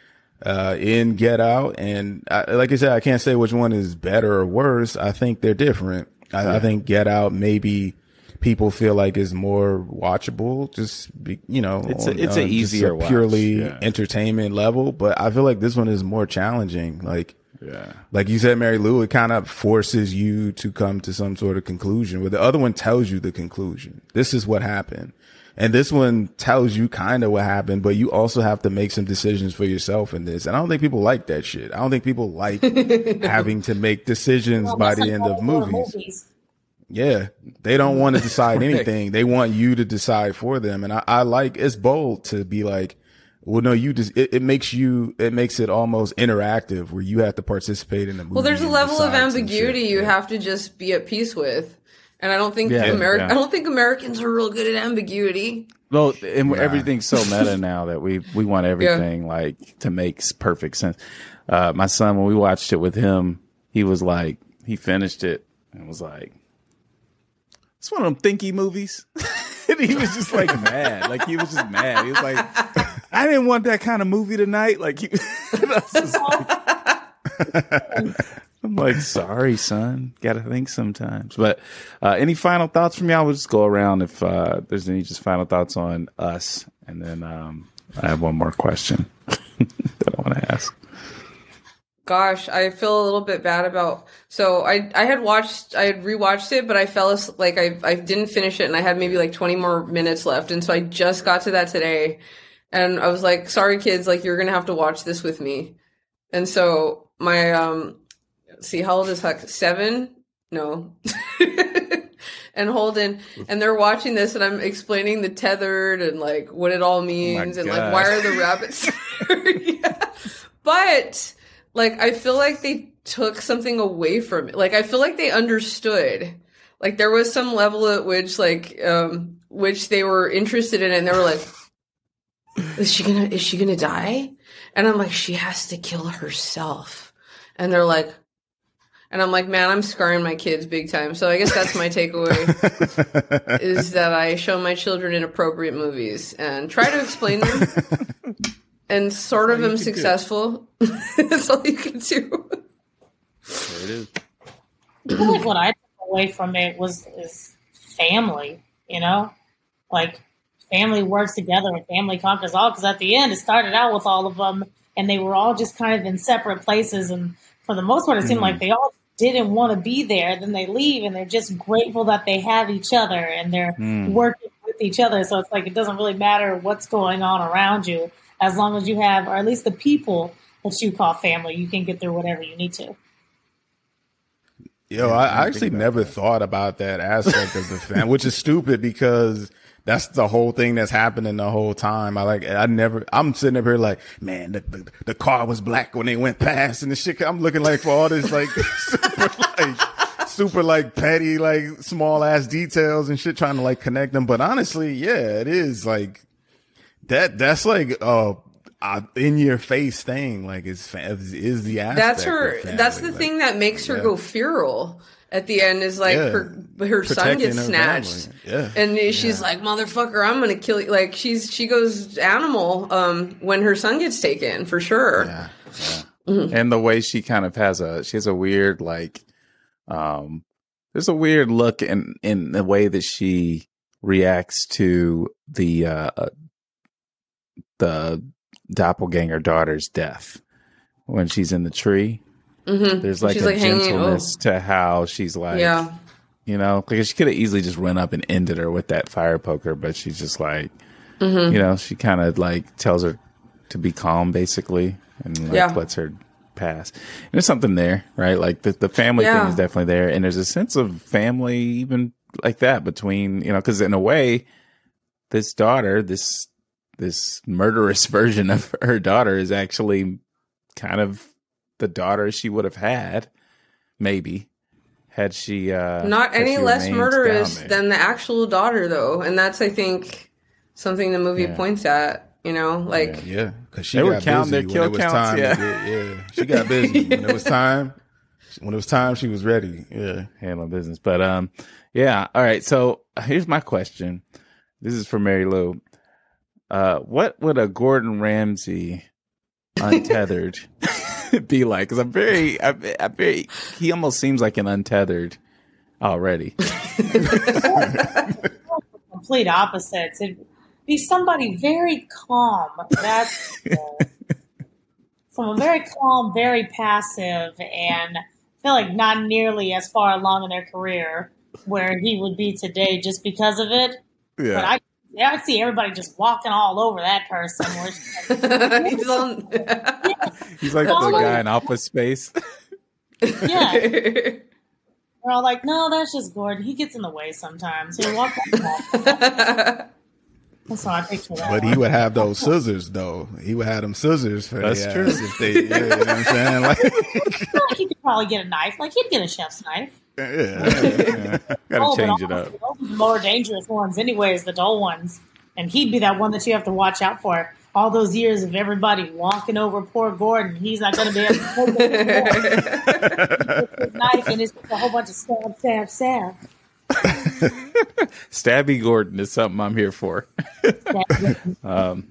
uh, in Get Out. And I, like I said, I can't say which one is better or worse. I think they're different. I, yeah. I think Get Out maybe people feel like is more watchable. Just be, you know, it's a, it's uh, an easier a purely yeah. entertainment level. But I feel like this one is more challenging. Like, yeah, like you said, Mary Lou, it kind of forces you to come to some sort of conclusion. Where the other one tells you the conclusion. This is what happened. And this one tells you kind of what happened, but you also have to make some decisions for yourself in this. And I don't think people like that shit. I don't think people like having to make decisions well, by the end of movies. movies. Yeah, they don't want to decide anything. they want you to decide for them. And I, I, like it's bold to be like, well, no, you just it, it, makes you it makes it almost interactive where you have to participate in the movie. Well, there's a level of ambiguity you yeah. have to just be at peace with. And I don't think yeah, America, yeah. I don't think Americans are real good at ambiguity. Well, and everything's so meta now that we we want everything like to make perfect sense. Uh, my son, when we watched it with him, he was like, he finished it and was like, "It's one of them thinky movies." and he was just like mad, like he was just mad. He was like, "I didn't want that kind of movie tonight." Like he, I'm like, sorry, son. Got to think sometimes. But uh, any final thoughts from y'all? We'll just go around if uh, there's any just final thoughts on us, and then um, I have one more question that I want to ask. Gosh, I feel a little bit bad about. So I I had watched I had rewatched it, but I fell asleep. Like I I didn't finish it, and I had maybe like 20 more minutes left, and so I just got to that today, and I was like, sorry kids, like you're gonna have to watch this with me, and so my um, see how old is Huck? Seven? No. and Holden, and they're watching this, and I'm explaining the tethered and like what it all means, and like why are the rabbits? yeah. But like I feel like they took something away from it. Like I feel like they understood. Like there was some level at which like um which they were interested in and they were like is she gonna is she gonna die? And I'm like, she has to kill herself. And they're like and I'm like, man, I'm scarring my kids big time. So I guess that's my takeaway is that I show my children inappropriate movies and try to explain them and sort of am successful. That's all you can do. There it is. I feel like what I took away from it was is family. You know, like family works together and family conquers all. Because at the end, it started out with all of them, and they were all just kind of in separate places. And for the most part, it seemed mm like they all didn't want to be there. Then they leave, and they're just grateful that they have each other and they're mm. working with each other. So it's like it doesn't really matter what's going on around you as long as you have, or at least the people that you call family, you can get through whatever you need to. Yo, I, I actually never that. thought about that aspect of the family, which is stupid because that's the whole thing that's happening the whole time. I like, I never, I'm sitting up here like, man, the, the, the car was black when they went past and the shit. I'm looking like for all this like super like, super like petty, like small ass details and shit trying to like connect them. But honestly, yeah, it is like that that's like uh, uh in your face thing like is is the aspect that's her that's the like, thing that makes her yeah. go feral at the end is like yeah. her her son gets her snatched yeah and she's yeah. like motherfucker i'm gonna kill you like she's she goes animal um when her son gets taken for sure yeah, mm-hmm. and the way she kind of has a she has a weird like um there's a weird look in in the way that she reacts to the uh, uh the doppelganger daughter's death when she's in the tree. Mm-hmm. There's like she's a like gentleness hanging, oh. to how she's like, yeah, you know, because she could have easily just run up and ended her with that fire poker, but she's just like, mm-hmm. you know, she kind of like tells her to be calm, basically, and like yeah. lets her pass. And there's something there, right? Like the the family yeah. thing is definitely there, and there's a sense of family even like that between you know, because in a way, this daughter, this this murderous version of her daughter is actually kind of the daughter she would have had, maybe had she uh not any less murderous than the actual daughter though. And that's i think something the movie yeah. points at you know? Like yeah because she they were counting their kill counts yeah. Get, yeah she got busy. Yeah. when it was time when it was time she was ready yeah. Handling business. But um yeah all right. So here's my question. This is for mary lou uh, what would a Gordon Ramsay untethered be like? Because I'm very, I'm, I'm, very. He almost seems like an untethered already. complete opposites. It'd be somebody very calm. That's someone very calm, very passive, and I feel like not nearly as far along in their career where he would be today just because of it. Yeah. But I yeah, I see everybody just walking all over that person. Like, he's on. yeah. He's like the guy in Office Space. yeah. We're all like, no, that's just Gordon. He gets in the way sometimes. He'll walk. That's how I picture that. But he would have those scissors, though. He would have them scissors for That's true. If they, you know what I'm saying? Like, he could probably get a knife. Like he'd get a chef's knife. Yeah, yeah. gotta oh, change it up. Those more dangerous ones, anyways, the dull ones, and he'd be that one that you have to watch out for. All those years of everybody walking over poor Gordon, he's not going to be able to hold his knife, and it's a whole bunch of stab, stab, stab. Stabby Gordon is something I'm here for. um,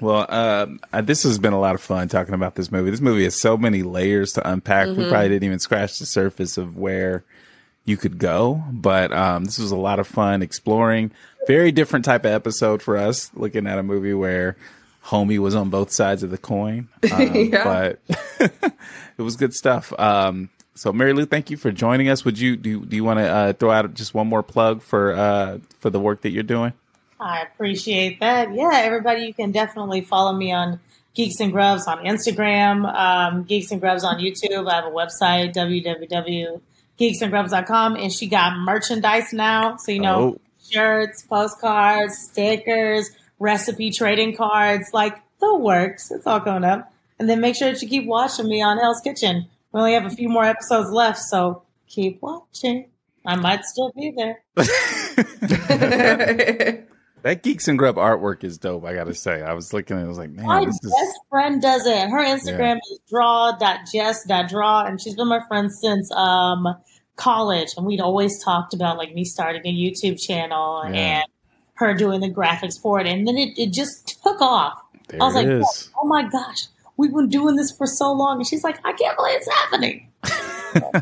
Well, um, uh, this has been a lot of fun talking about this movie. This movie has so many layers to unpack. Mm-hmm. We probably didn't even scratch the surface of where you could go, but um, this was a lot of fun exploring. Very different type of episode for us, looking at a movie where homie was on both sides of the coin. Um, but it was good stuff. Um, so Mary Lou, thank you for joining us. Would you do? Do you want to uh, throw out just one more plug for uh, for the work that you're doing? I appreciate that. Yeah, everybody, you can definitely follow me on Geeks and Grubs on Instagram, um, Geeks and Grubs on YouTube. I have a website, www.geeksandgrubs.com, and she got merchandise now. So, you know, oh. shirts, postcards, stickers, recipe trading cards, like the works. It's all going up. And then make sure that you keep watching me on Hell's Kitchen. We only have a few more episodes left, so keep watching. I might still be there. That Geeks and Grub artwork is dope. I gotta say, I was looking, and I was like, man, my best is... friend does it. Her Instagram yeah. is draw.jess.draw, and she's been my friend since um, college. And we'd always talked about like me starting a YouTube channel yeah. and her doing the graphics for it, and then it, it just took off. There I was like, is. oh my gosh, we've been doing this for so long, and she's like, I can't believe it's happening.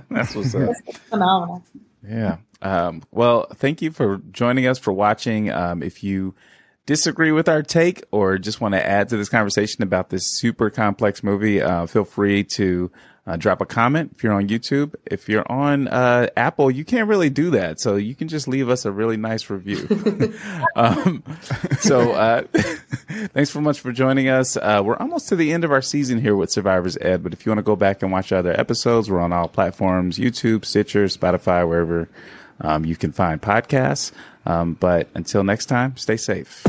That's what's up. It's phenomenal. Yeah. Um, well, thank you for joining us, for watching. Um, if you disagree with our take or just want to add to this conversation about this super complex movie, uh, feel free to uh, drop a comment if you're on YouTube. If you're on uh, Apple, you can't really do that. So you can just leave us a really nice review. um, so uh, thanks so much for joining us. Uh, we're almost to the end of our season here with Survivors Ed. But if you want to go back and watch other episodes, we're on all platforms YouTube, Stitcher, Spotify, wherever um, you can find podcasts. Um, but until next time, stay safe.